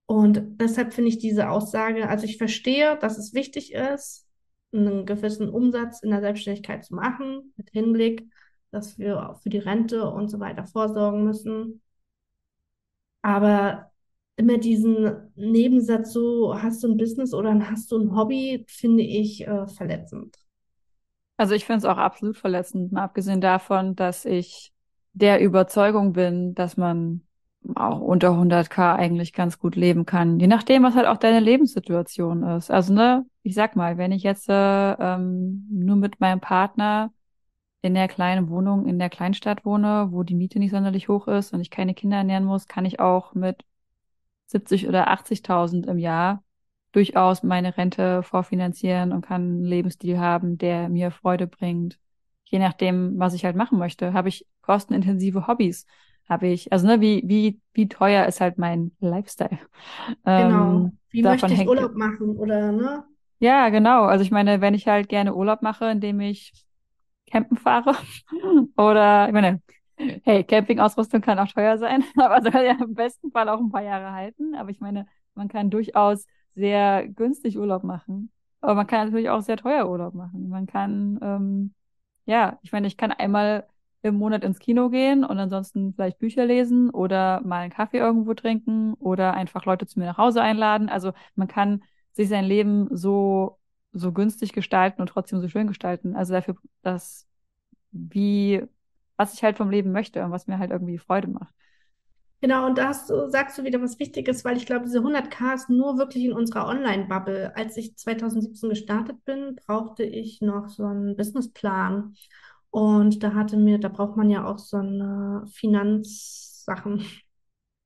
Und deshalb finde ich diese Aussage, also ich verstehe, dass es wichtig ist, einen gewissen Umsatz in der Selbstständigkeit zu machen, mit Hinblick, dass wir auch für die Rente und so weiter vorsorgen müssen. Aber immer diesen Nebensatz, so hast du ein Business oder hast du ein Hobby, finde ich äh, verletzend. Also ich finde es auch absolut verletzend, mal abgesehen davon, dass ich der Überzeugung bin, dass man auch unter 100k eigentlich ganz gut leben kann. Je nachdem, was halt auch deine Lebenssituation ist. Also, ne, ich sag mal, wenn ich jetzt äh, ähm, nur mit meinem Partner in der kleinen Wohnung in der Kleinstadt wohne, wo die Miete nicht sonderlich hoch ist und ich keine Kinder ernähren muss, kann ich auch mit 70 oder 80.000 im Jahr durchaus meine Rente vorfinanzieren und kann einen Lebensstil haben, der mir Freude bringt. Je nachdem, was ich halt machen möchte. Habe ich kostenintensive Hobbys? Habe ich, also ne, wie, wie, wie teuer ist halt mein Lifestyle? Genau. Ähm, Wie davon möchte ich Urlaub machen oder ne? ja, genau. Also ich meine, wenn ich halt gerne Urlaub mache, indem ich campen fahre oder, ich meine, hey, Campingausrüstung kann auch teuer sein, aber soll ja im besten Fall auch ein paar Jahre halten. Aber ich meine, man kann durchaus sehr günstig Urlaub machen. Aber man kann natürlich auch sehr teuer Urlaub machen. Man kann, ähm, ja, ich meine, ich kann einmal im Monat ins Kino gehen und ansonsten vielleicht Bücher lesen oder mal einen Kaffee irgendwo trinken oder einfach Leute zu mir nach Hause einladen. Also man kann sich sein Leben so, so günstig gestalten und trotzdem so schön gestalten. Also dafür, dass, wie, was ich halt vom Leben möchte und was mir halt irgendwie Freude macht. Genau, und da hast du, sagst du wieder was Wichtiges, weil ich glaube, diese 100k ist nur wirklich in unserer Online-Bubble. Als ich 2017 gestartet bin, brauchte ich noch so einen Businessplan. Und da hatte mir, da braucht man ja auch so eine Finanzsachen.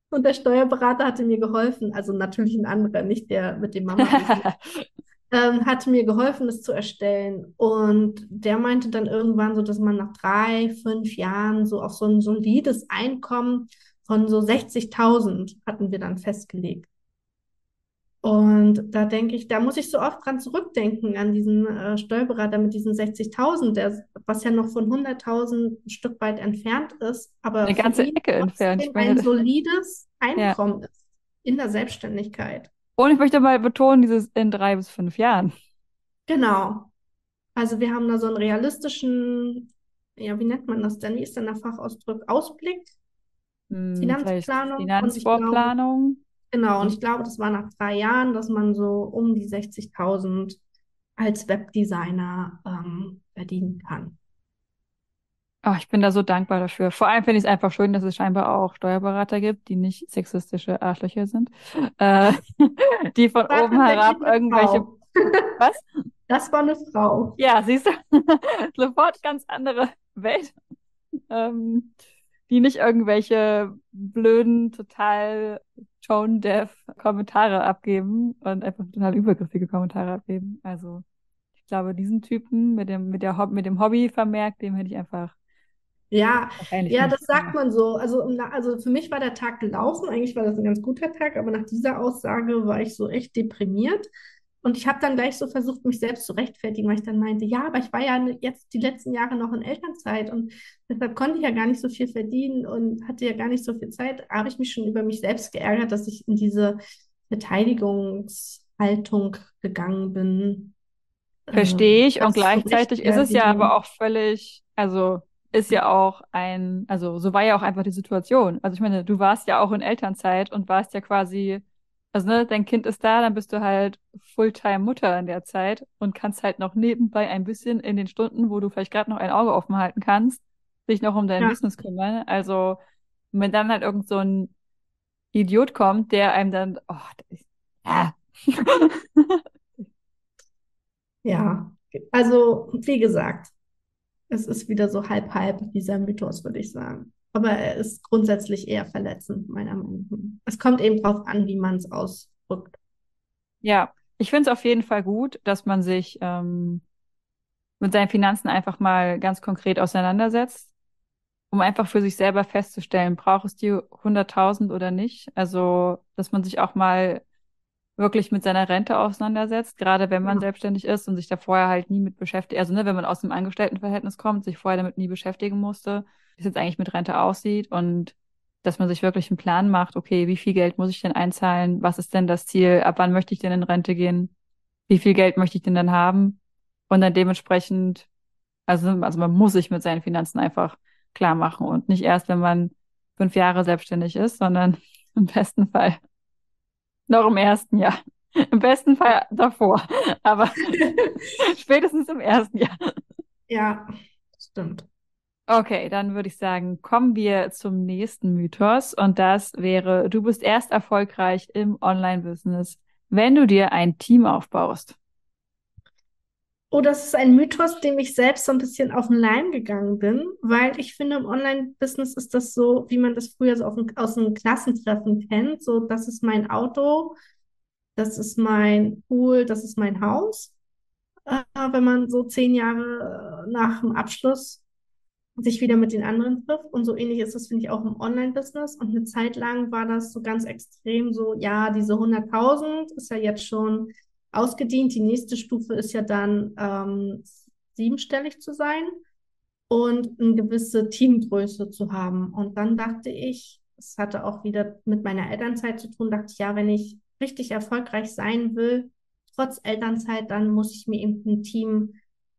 Und der Steuerberater hatte mir geholfen, also natürlich ein anderer, nicht der mit dem Mama-Business, ähm, hatte mir geholfen, das zu erstellen. Und der meinte dann irgendwann so, dass man nach drei, fünf Jahren so auf so ein solides Einkommen von so 60.000 hatten wir dann festgelegt. Und da denke ich, da muss ich so oft dran zurückdenken, an diesen äh, Steuerberater mit diesen 60.000, der, was ja noch von 100.000 ein Stück weit entfernt ist, aber Eine ganze Ecke entfernt. Ich ein solides ja. Einkommen ist in der Selbstständigkeit. Und ich möchte mal betonen, dieses in drei bis fünf Jahren. Genau. Also wir haben da so einen realistischen, ja, wie nennt man das denn? Wie ist denn der Fachausdruck? Ausblick, Hm, Finanzplanung Finanzvorplanung. genau, und ich glaube, das war nach drei Jahren, dass man so um die 60.000 als Webdesigner ähm, verdienen kann. Oh, ich bin da so dankbar dafür. Vor allem finde ich es einfach schön, dass es scheinbar auch Steuerberater gibt, die nicht sexistische Arschlöcher sind, äh, die von War oben herab irgendwelche, Frau. was? Das war eine Frau. Ja, siehst du, sofort ganz andere Welt, ähm, die nicht irgendwelche blöden, total tone-deaf Kommentare abgeben und einfach total übergriffige Kommentare abgeben. Also, ich glaube, diesen Typen mit dem, mit der, Hob- mit dem Hobby vermerkt, dem hätte ich einfach Ja, ja, das sagt man so. Also, also für mich war der Tag gelaufen. Eigentlich war das ein ganz guter Tag, aber nach dieser Aussage war ich so echt deprimiert. Und ich habe dann gleich so versucht, mich selbst zu rechtfertigen, weil ich dann meinte, ja, aber ich war ja jetzt die letzten Jahre noch in Elternzeit und deshalb konnte ich ja gar nicht so viel verdienen und hatte ja gar nicht so viel Zeit. Habe ich mich schon über mich selbst geärgert, dass ich in diese Verteidigungshaltung gegangen bin, Verstehe ich. Und das zu gleichzeitig ist es ja aber auch völlig, also ist ja auch ein, also so war ja auch einfach die Situation. Also ich meine, du warst ja auch in Elternzeit und warst ja quasi, also ne, dein Kind ist da, dann bist du halt Fulltime-Mutter in der Zeit und kannst halt noch nebenbei ein bisschen in den Stunden, wo du vielleicht gerade noch ein Auge offen halten kannst, dich noch um dein Ja, Business kümmern. Also wenn dann halt irgend so ein Idiot kommt, der einem dann, oh, das ist, ja. ja. Also, wie gesagt. Es ist wieder so halb halb dieser Mythos, würde ich sagen. Aber er ist grundsätzlich eher verletzend, meiner Meinung nach. Es kommt eben drauf an, wie man es ausdrückt. Ja, ich finde es auf jeden Fall gut, dass man sich ähm, mit seinen Finanzen einfach mal ganz konkret auseinandersetzt, um einfach für sich selber festzustellen, braucht es die 100.000 oder nicht? Also, dass man sich auch mal wirklich mit seiner Rente auseinandersetzt, gerade wenn man Ja, selbstständig ist und sich da vorher halt nie mit beschäftigt, also ne, wenn man aus dem Angestelltenverhältnis kommt, sich vorher damit nie beschäftigen musste, wie es jetzt eigentlich mit Rente aussieht und dass man sich wirklich einen Plan macht, okay, wie viel Geld muss ich denn einzahlen? Was ist denn das Ziel? Ab wann möchte ich denn in Rente gehen? Wie viel Geld möchte ich denn dann haben? Und dann dementsprechend, also, also man muss sich mit seinen Finanzen einfach klar machen und nicht erst, wenn man fünf Jahre selbstständig ist, sondern im besten Fall noch im ersten Jahr. Im besten. Fall davor. Aber spätestens im ersten Jahr. Ja, stimmt. Okay, dann würde ich sagen, kommen wir zum nächsten Mythos und das wäre, du bist erst erfolgreich im Online-Business, wenn du dir ein Team aufbaust. Oh, das ist ein Mythos, dem ich selbst so ein bisschen auf den Leim gegangen bin, weil ich finde, im Online-Business ist das so, wie man das früher so ein, aus einem Klassentreffen kennt. So, das ist mein Auto, das ist mein Pool, das ist mein Haus. Äh, wenn man so zehn Jahre äh, nach dem Abschluss sich wieder mit den anderen trifft. Und so ähnlich ist das, finde ich, auch im Online-Business. Und eine Zeit lang war das so ganz extrem so, ja, diese 100.000 ist ja jetzt schon ausgedient. Die nächste Stufe ist ja dann ähm, siebenstellig zu sein und eine gewisse Teamgröße zu haben. Und dann dachte ich, es hatte auch wieder mit meiner Elternzeit zu tun, dachte ich, ja, wenn ich richtig erfolgreich sein will, trotz Elternzeit, dann muss ich mir eben ein Team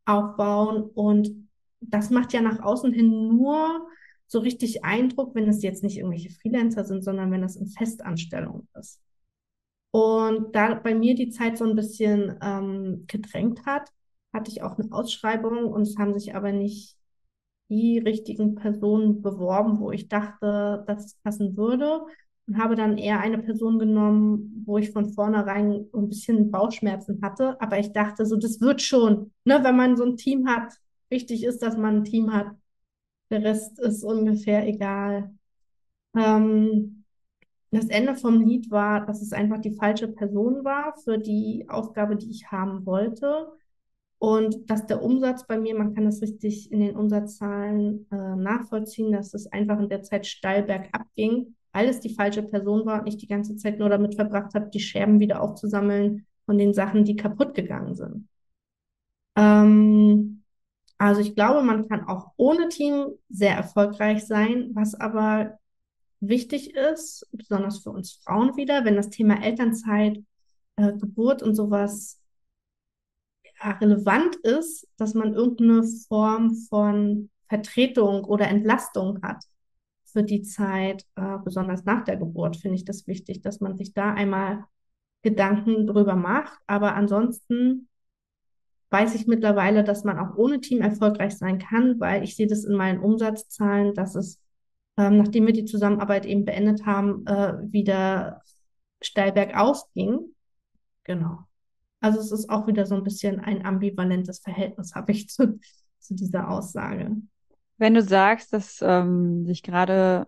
aufbauen und das macht ja nach außen hin nur so richtig Eindruck, wenn es jetzt nicht irgendwelche Freelancer sind, sondern wenn es in Festanstellung ist. Und da bei mir die Zeit so ein bisschen ähm, gedrängt hat, hatte ich auch eine Ausschreibung und es haben sich aber nicht die richtigen Personen beworben, wo ich dachte, dass es passen würde. Und habe dann eher eine Person genommen, wo ich von vornherein ein bisschen Bauchschmerzen hatte. Aber ich dachte so, das wird schon, ne, wenn man so ein Team hat, wichtig ist, dass man ein Team hat. Der Rest ist ungefähr egal. Ähm, das Ende vom Lied war, dass es einfach die falsche Person war für die Aufgabe, die ich haben wollte. Und dass der Umsatz bei mir, man kann das richtig in den Umsatzzahlen äh, nachvollziehen, dass es einfach in der Zeit steil bergab ging, weil es die falsche Person war und ich die ganze Zeit nur damit verbracht habe, die Scherben wieder aufzusammeln von den Sachen, die kaputt gegangen sind. Ähm, also ich glaube, man kann auch ohne Team sehr erfolgreich sein, was aber wichtig ist, besonders für uns Frauen wieder, wenn das Thema Elternzeit, äh, Geburt und sowas ja, relevant ist, dass man irgendeine Form von Vertretung oder Entlastung hat für die Zeit, äh, besonders nach der Geburt, finde ich das wichtig, dass man sich da einmal Gedanken drüber macht. Aber ansonsten weiß ich mittlerweile, dass man auch ohne Team erfolgreich sein kann, weil ich sehe das in meinen Umsatzzahlen, dass es, ähm, nachdem wir die Zusammenarbeit eben beendet haben, äh, wieder steil bergauf ging. Genau. Also es ist auch wieder so ein bisschen ein ambivalentes Verhältnis, habe ich zu, zu dieser Aussage. Wenn du sagst, dass ähm, sich gerade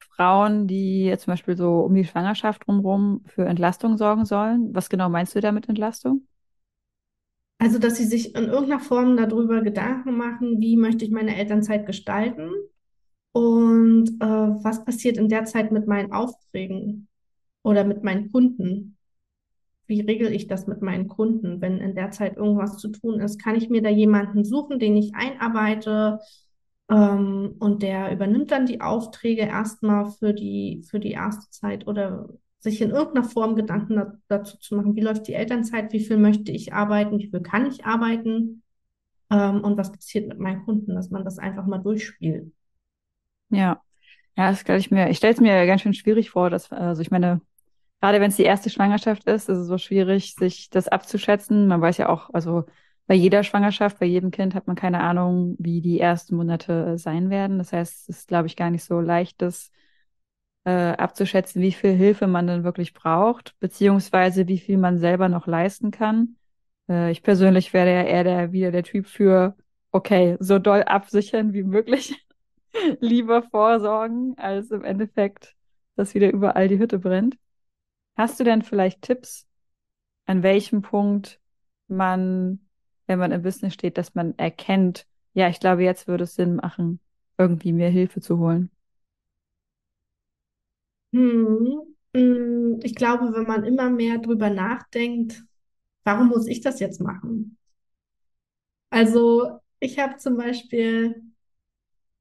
Frauen, die zum Beispiel so um die Schwangerschaft drumherum für Entlastung sorgen sollen, was genau meinst du damit Entlastung? Also, dass sie sich in irgendeiner Form darüber Gedanken machen, wie möchte ich meine Elternzeit gestalten und äh, was passiert in der Zeit mit meinen Aufträgen oder mit meinen Kunden. Wie regel ich das mit meinen Kunden, wenn in der Zeit irgendwas zu tun ist? Kann ich mir da jemanden suchen, den ich einarbeite ähm, und der übernimmt dann die Aufträge erstmal für die, für die erste Zeit oder sich in irgendeiner Form Gedanken da, dazu zu machen, wie läuft die Elternzeit, wie viel möchte ich arbeiten, wie viel kann ich arbeiten ähm, und was passiert mit meinen Kunden, dass man das einfach mal durchspielt. Ja, ja, das stelle ich mir, ich stelle es mir ganz schön schwierig vor, dass, also ich meine, gerade wenn es die erste Schwangerschaft ist, ist es so schwierig, sich das abzuschätzen. Man weiß ja auch, also bei jeder Schwangerschaft, bei jedem Kind hat man keine Ahnung, wie die ersten Monate sein werden. Das heißt, es ist, glaube ich, gar nicht so leicht, das äh, abzuschätzen, wie viel Hilfe man denn wirklich braucht, beziehungsweise wie viel man selber noch leisten kann. Äh, ich persönlich wäre ja eher der, wieder der Typ für, okay, so doll absichern wie möglich, lieber vorsorgen, als im Endeffekt, dass wieder überall die Hütte brennt. Hast du denn vielleicht Tipps, an welchem Punkt man, wenn man im Business steht, dass man erkennt, ja, ich glaube, jetzt würde es Sinn machen, irgendwie mehr Hilfe zu holen? Hm, hm, ich glaube, wenn man immer mehr drüber nachdenkt, warum muss ich das jetzt machen? Also, ich habe zum Beispiel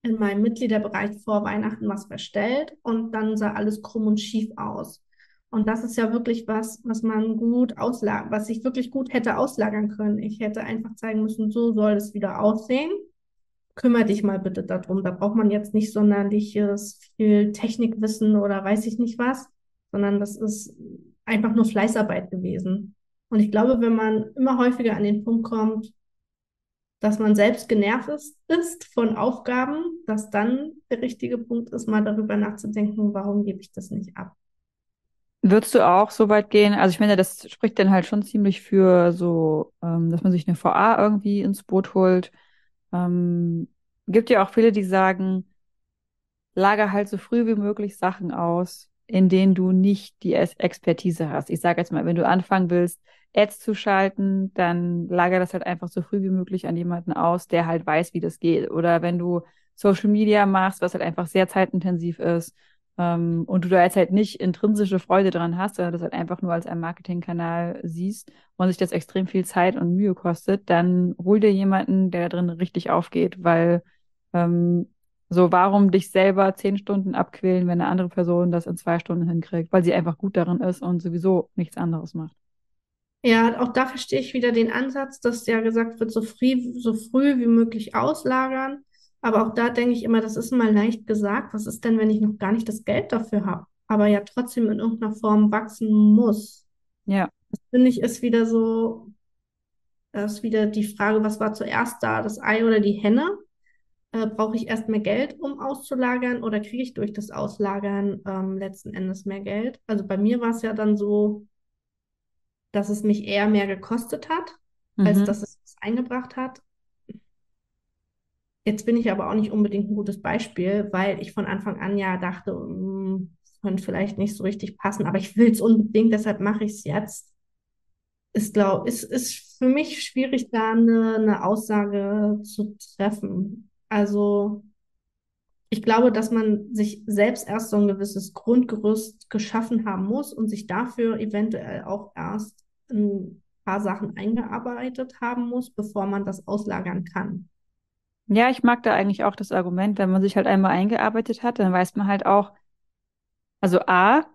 in meinem Mitgliederbereich vor Weihnachten was verstellt und dann sah alles krumm und schief aus. Und das ist ja wirklich was, was man gut auslagern, was ich wirklich gut hätte auslagern können. Ich hätte einfach zeigen müssen, so soll es wieder aussehen kümmere dich mal bitte darum. Da braucht man jetzt nicht sonderliches viel Technikwissen oder weiß ich nicht was, sondern das ist einfach nur Fleißarbeit gewesen. Und ich glaube, wenn man immer häufiger an den Punkt kommt, dass man selbst genervt ist, ist von Aufgaben, dass dann der richtige Punkt ist, mal darüber nachzudenken, warum gebe ich das nicht ab. Würdest du auch so weit gehen? Also ich meine, das spricht dann halt schon ziemlich für so, ähm, dass man sich eine VA irgendwie ins Boot holt. Ähm, gibt ja auch viele, die sagen, lager halt so früh wie möglich Sachen aus, in denen du nicht die Expertise hast. Ich sage jetzt mal, wenn du anfangen willst, Ads zu schalten, dann lager das halt einfach so früh wie möglich an jemanden aus, der halt weiß, wie das geht. Oder wenn du Social Media machst, was halt einfach sehr zeitintensiv ist, ähm, und du da jetzt halt nicht intrinsische Freude dran hast, sondern das halt einfach nur als einen Marketingkanal siehst und sich das extrem viel Zeit und Mühe kostet, dann hol dir jemanden, der da drin richtig aufgeht, weil ähm, so, warum dich selber zehn Stunden abquälen, wenn eine andere Person das in zwei Stunden hinkriegt, weil sie einfach gut darin ist und sowieso nichts anderes macht. Ja, auch da verstehe ich wieder den Ansatz, dass ja gesagt wird, so früh, so früh wie möglich auslagern. Aber auch da denke ich immer, das ist mal leicht gesagt. Was ist denn, wenn ich noch gar nicht das Geld dafür habe, aber ja trotzdem in irgendeiner Form wachsen muss? Ja. Das finde ich ist wieder so, das ist wieder die Frage, was war zuerst da, das Ei oder die Henne? Äh, brauche ich erst mehr Geld, um auszulagern, oder kriege ich durch das Auslagern ähm, letzten Endes mehr Geld? Also bei mir war es ja dann so, dass es mich eher mehr gekostet hat, mhm. als dass es eingebracht hat. Jetzt bin ich aber auch nicht unbedingt ein gutes Beispiel, weil ich von Anfang an ja dachte, mh, hm, könnte vielleicht nicht so richtig passen, aber ich will es unbedingt, deshalb mache ich es jetzt. Ist, glaub, ist, ist für mich schwierig, da eine, eine Aussage zu treffen. Also ich glaube, dass man sich selbst erst so ein gewisses Grundgerüst geschaffen haben muss und sich dafür eventuell auch erst ein paar Sachen eingearbeitet haben muss, bevor man das auslagern kann. Ja, ich mag da eigentlich auch das Argument, wenn man sich halt einmal eingearbeitet hat, dann weiß man halt auch, also A,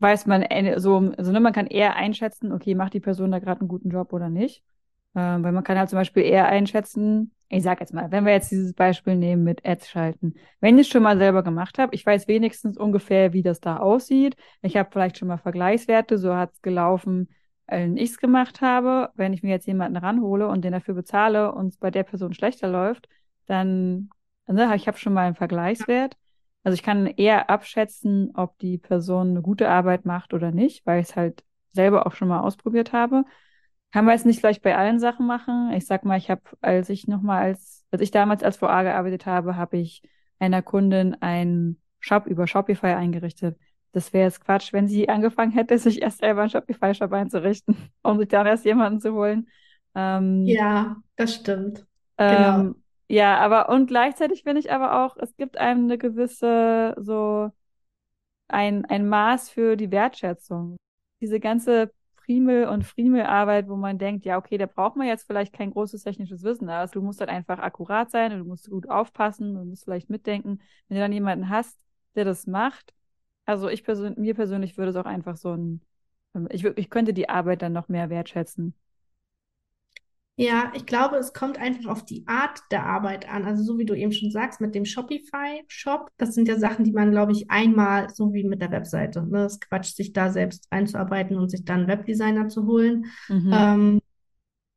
weiß man äh, so, also ne, man kann eher einschätzen, okay, macht die Person da gerade einen guten Job oder nicht. Ähm, weil man kann halt zum Beispiel eher einschätzen, ich sag jetzt mal, wenn wir jetzt dieses Beispiel nehmen mit Ads schalten, wenn ich es schon mal selber gemacht habe, ich weiß wenigstens ungefähr, wie das da aussieht. Ich habe vielleicht schon mal Vergleichswerte, so hat es gelaufen, wenn ich es gemacht habe. Wenn ich mir jetzt jemanden ranhole und den dafür bezahle und es bei der Person schlechter läuft, dann, ne, ich habe schon mal einen Vergleichswert. Also ich kann eher abschätzen, ob die Person eine gute Arbeit macht oder nicht, weil ich es halt selber auch schon mal ausprobiert habe. Kann man jetzt nicht gleich bei allen Sachen machen. Ich sag mal, ich habe, als ich nochmal als, als ich damals als VA gearbeitet habe, habe ich einer Kundin einen Shop über Shopify eingerichtet. Das wäre jetzt Quatsch, wenn sie angefangen hätte, sich erst selber einen Shopify-Shop einzurichten, um sich dann erst jemanden zu holen. Ähm, ja, das stimmt. Ähm, genau. Ja, aber und gleichzeitig finde ich aber auch, es gibt einem eine gewisse, so ein, ein Maß für die Wertschätzung. Diese ganze Primel- und Friemelarbeit, wo man denkt, ja, okay, da braucht man jetzt vielleicht kein großes technisches Wissen, aber du musst halt einfach akkurat sein und du musst gut aufpassen und musst vielleicht mitdenken. Wenn du dann jemanden hast, der das macht, also ich persönlich, mir persönlich würde es auch einfach so ein, ich, ich könnte die Arbeit dann noch mehr wertschätzen. Ja, ich glaube, es kommt einfach auf die Art der Arbeit an. Also so wie du eben schon sagst, mit dem Shopify-Shop, das sind ja Sachen, die man, glaube ich, einmal, so wie mit der Webseite, ne, das Quatsch, sich da selbst einzuarbeiten und sich dann einen Webdesigner zu holen. Mhm. Ähm,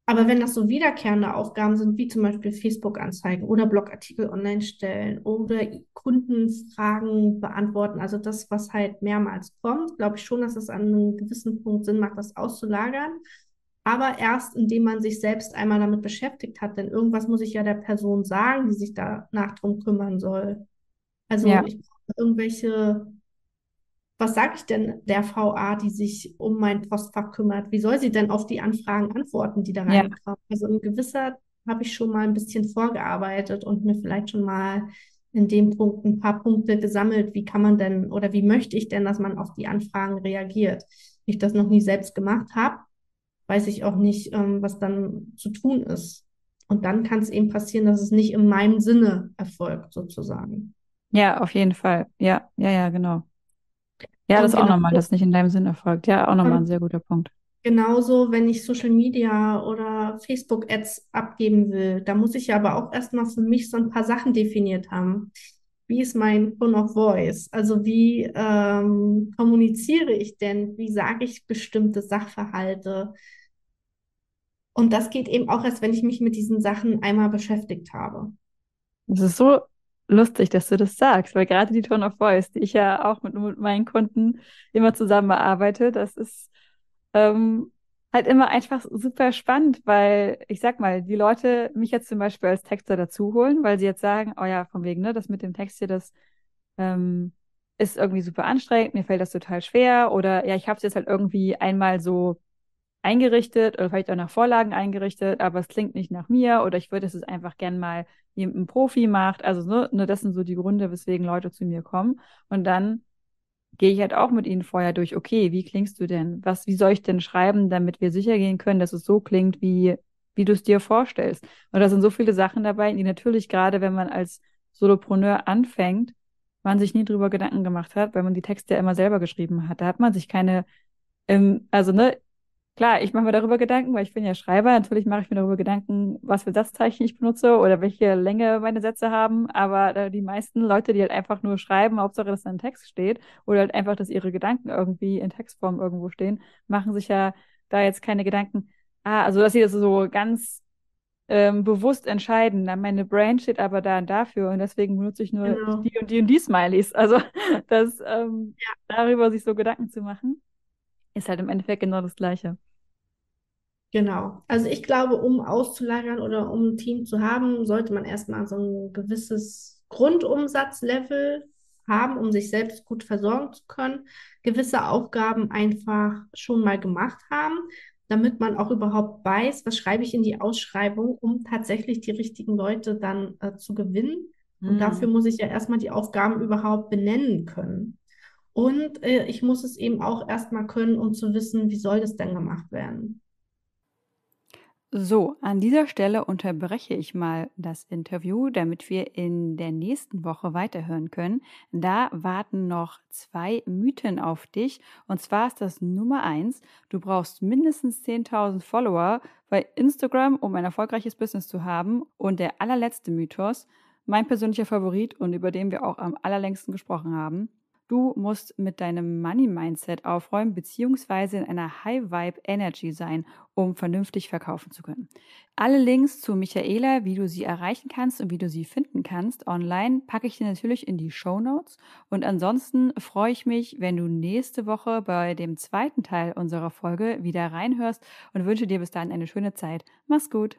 aber wenn das so wiederkehrende Aufgaben sind, wie zum Beispiel Facebook-Anzeigen oder Blogartikel online stellen oder Kundenfragen beantworten, also das, was halt mehrmals kommt, glaube ich schon, dass es an einem gewissen Punkt Sinn macht, das auszulagern aber erst indem man sich selbst einmal damit beschäftigt hat, denn irgendwas muss ich ja der Person sagen, die sich danach drum kümmern soll. Also ja. ich brauche irgendwelche, was sage ich denn der VA, die sich um mein Postfach kümmert? Wie soll sie denn auf die Anfragen antworten, die da reinkommen? Ja. Also in gewisser habe ich schon mal ein bisschen vorgearbeitet und mir vielleicht schon mal in dem Punkt ein paar Punkte gesammelt. Wie kann man denn oder wie möchte ich denn, dass man auf die Anfragen reagiert? Ich das noch nie selbst gemacht habe, weiß ich auch nicht, ähm, was dann zu tun ist. Und dann kann es eben passieren, dass es nicht in meinem Sinne erfolgt, sozusagen. Ja, auf jeden Fall. Ja, ja, ja, genau. Ja, das ist auch genau, nochmal, dass nicht in deinem Sinn erfolgt. Ja, auch nochmal ein sehr guter Punkt. Genauso, wenn ich Social Media oder Facebook-Ads abgeben will, da muss ich ja aber auch erstmal für mich so ein paar Sachen definiert haben. Wie ist mein Tone of Voice? Also wie ähm, kommuniziere ich denn? Wie sage ich bestimmte Sachverhalte? Und das geht eben auch erst, wenn ich mich mit diesen Sachen einmal beschäftigt habe. Das ist so lustig, dass du das sagst, weil gerade die Tone of Voice, die ich ja auch mit, mit meinen Kunden immer zusammen bearbeite, das ist ähm, halt immer einfach super spannend, weil ich sag mal, die Leute mich jetzt zum Beispiel als Texter dazu holen, weil sie jetzt sagen, oh ja, von wegen, ne, das mit dem Text hier, das ähm, ist irgendwie super anstrengend, mir fällt das total schwer oder ja, ich habe es jetzt halt irgendwie einmal so eingerichtet oder vielleicht auch nach Vorlagen eingerichtet, aber es klingt nicht nach mir oder ich würde es einfach gern mal ein Profi macht. Also so, ne, das sind so die Gründe, weswegen Leute zu mir kommen. Und dann gehe ich halt auch mit ihnen vorher durch, okay, wie klingst du denn? Was, wie soll ich denn schreiben, damit wir sicher gehen können, dass es so klingt, wie, wie du es dir vorstellst? Und da sind so viele Sachen dabei, die natürlich gerade, wenn man als Solopreneur anfängt, man sich nie drüber Gedanken gemacht hat, weil man die Texte ja immer selber geschrieben hat. Da hat man sich keine, ähm, also ne, Klar, ich mache mir darüber Gedanken, weil ich bin ja Schreiber. Natürlich mache ich mir darüber Gedanken, was für Satzzeichen ich benutze oder welche Länge meine Sätze haben. Aber die meisten Leute, die halt einfach nur schreiben, Hauptsache, dass da ein Text steht oder halt einfach, dass ihre Gedanken irgendwie in Textform irgendwo stehen, machen sich ja da jetzt keine Gedanken. Ah, also dass sie das so ganz ähm, bewusst entscheiden. Meine Brain steht aber da und dafür und deswegen benutze ich nur genau. die und die und die Smileys. Also das ähm, ja. darüber sich so Gedanken zu machen, ist halt im Endeffekt genau das Gleiche. Genau. Also ich glaube, um auszulagern oder um ein Team zu haben, sollte man erstmal so ein gewisses Grundumsatzlevel haben, um sich selbst gut versorgen zu können, gewisse Aufgaben einfach schon mal gemacht haben, damit man auch überhaupt weiß, was schreibe ich in die Ausschreibung, um tatsächlich die richtigen Leute dann äh, zu gewinnen. Mhm. Und dafür muss ich ja erstmal die Aufgaben überhaupt benennen können. Und äh, ich muss es eben auch erstmal können, um zu wissen, wie soll das denn gemacht werden. So, an dieser Stelle unterbreche ich mal das Interview, damit wir in der nächsten Woche weiterhören können. Da warten noch zwei Mythen auf dich. Und zwar ist das Nummer eins. Du brauchst mindestens 10.000 Follower bei Instagram, um ein erfolgreiches Business zu haben. Und der allerletzte Mythos, mein persönlicher Favorit und über den wir auch am allerlängsten gesprochen haben. Du musst mit deinem Money-Mindset aufräumen, beziehungsweise in einer High-Vibe-Energy sein, um vernünftig verkaufen zu können. Alle Links zu Michaela, wie du sie erreichen kannst und wie du sie finden kannst online, packe ich dir natürlich in die Show Notes. Und ansonsten freue ich mich, wenn du nächste Woche bei dem zweiten Teil unserer Folge wieder reinhörst und wünsche dir bis dahin eine schöne Zeit. Mach's gut!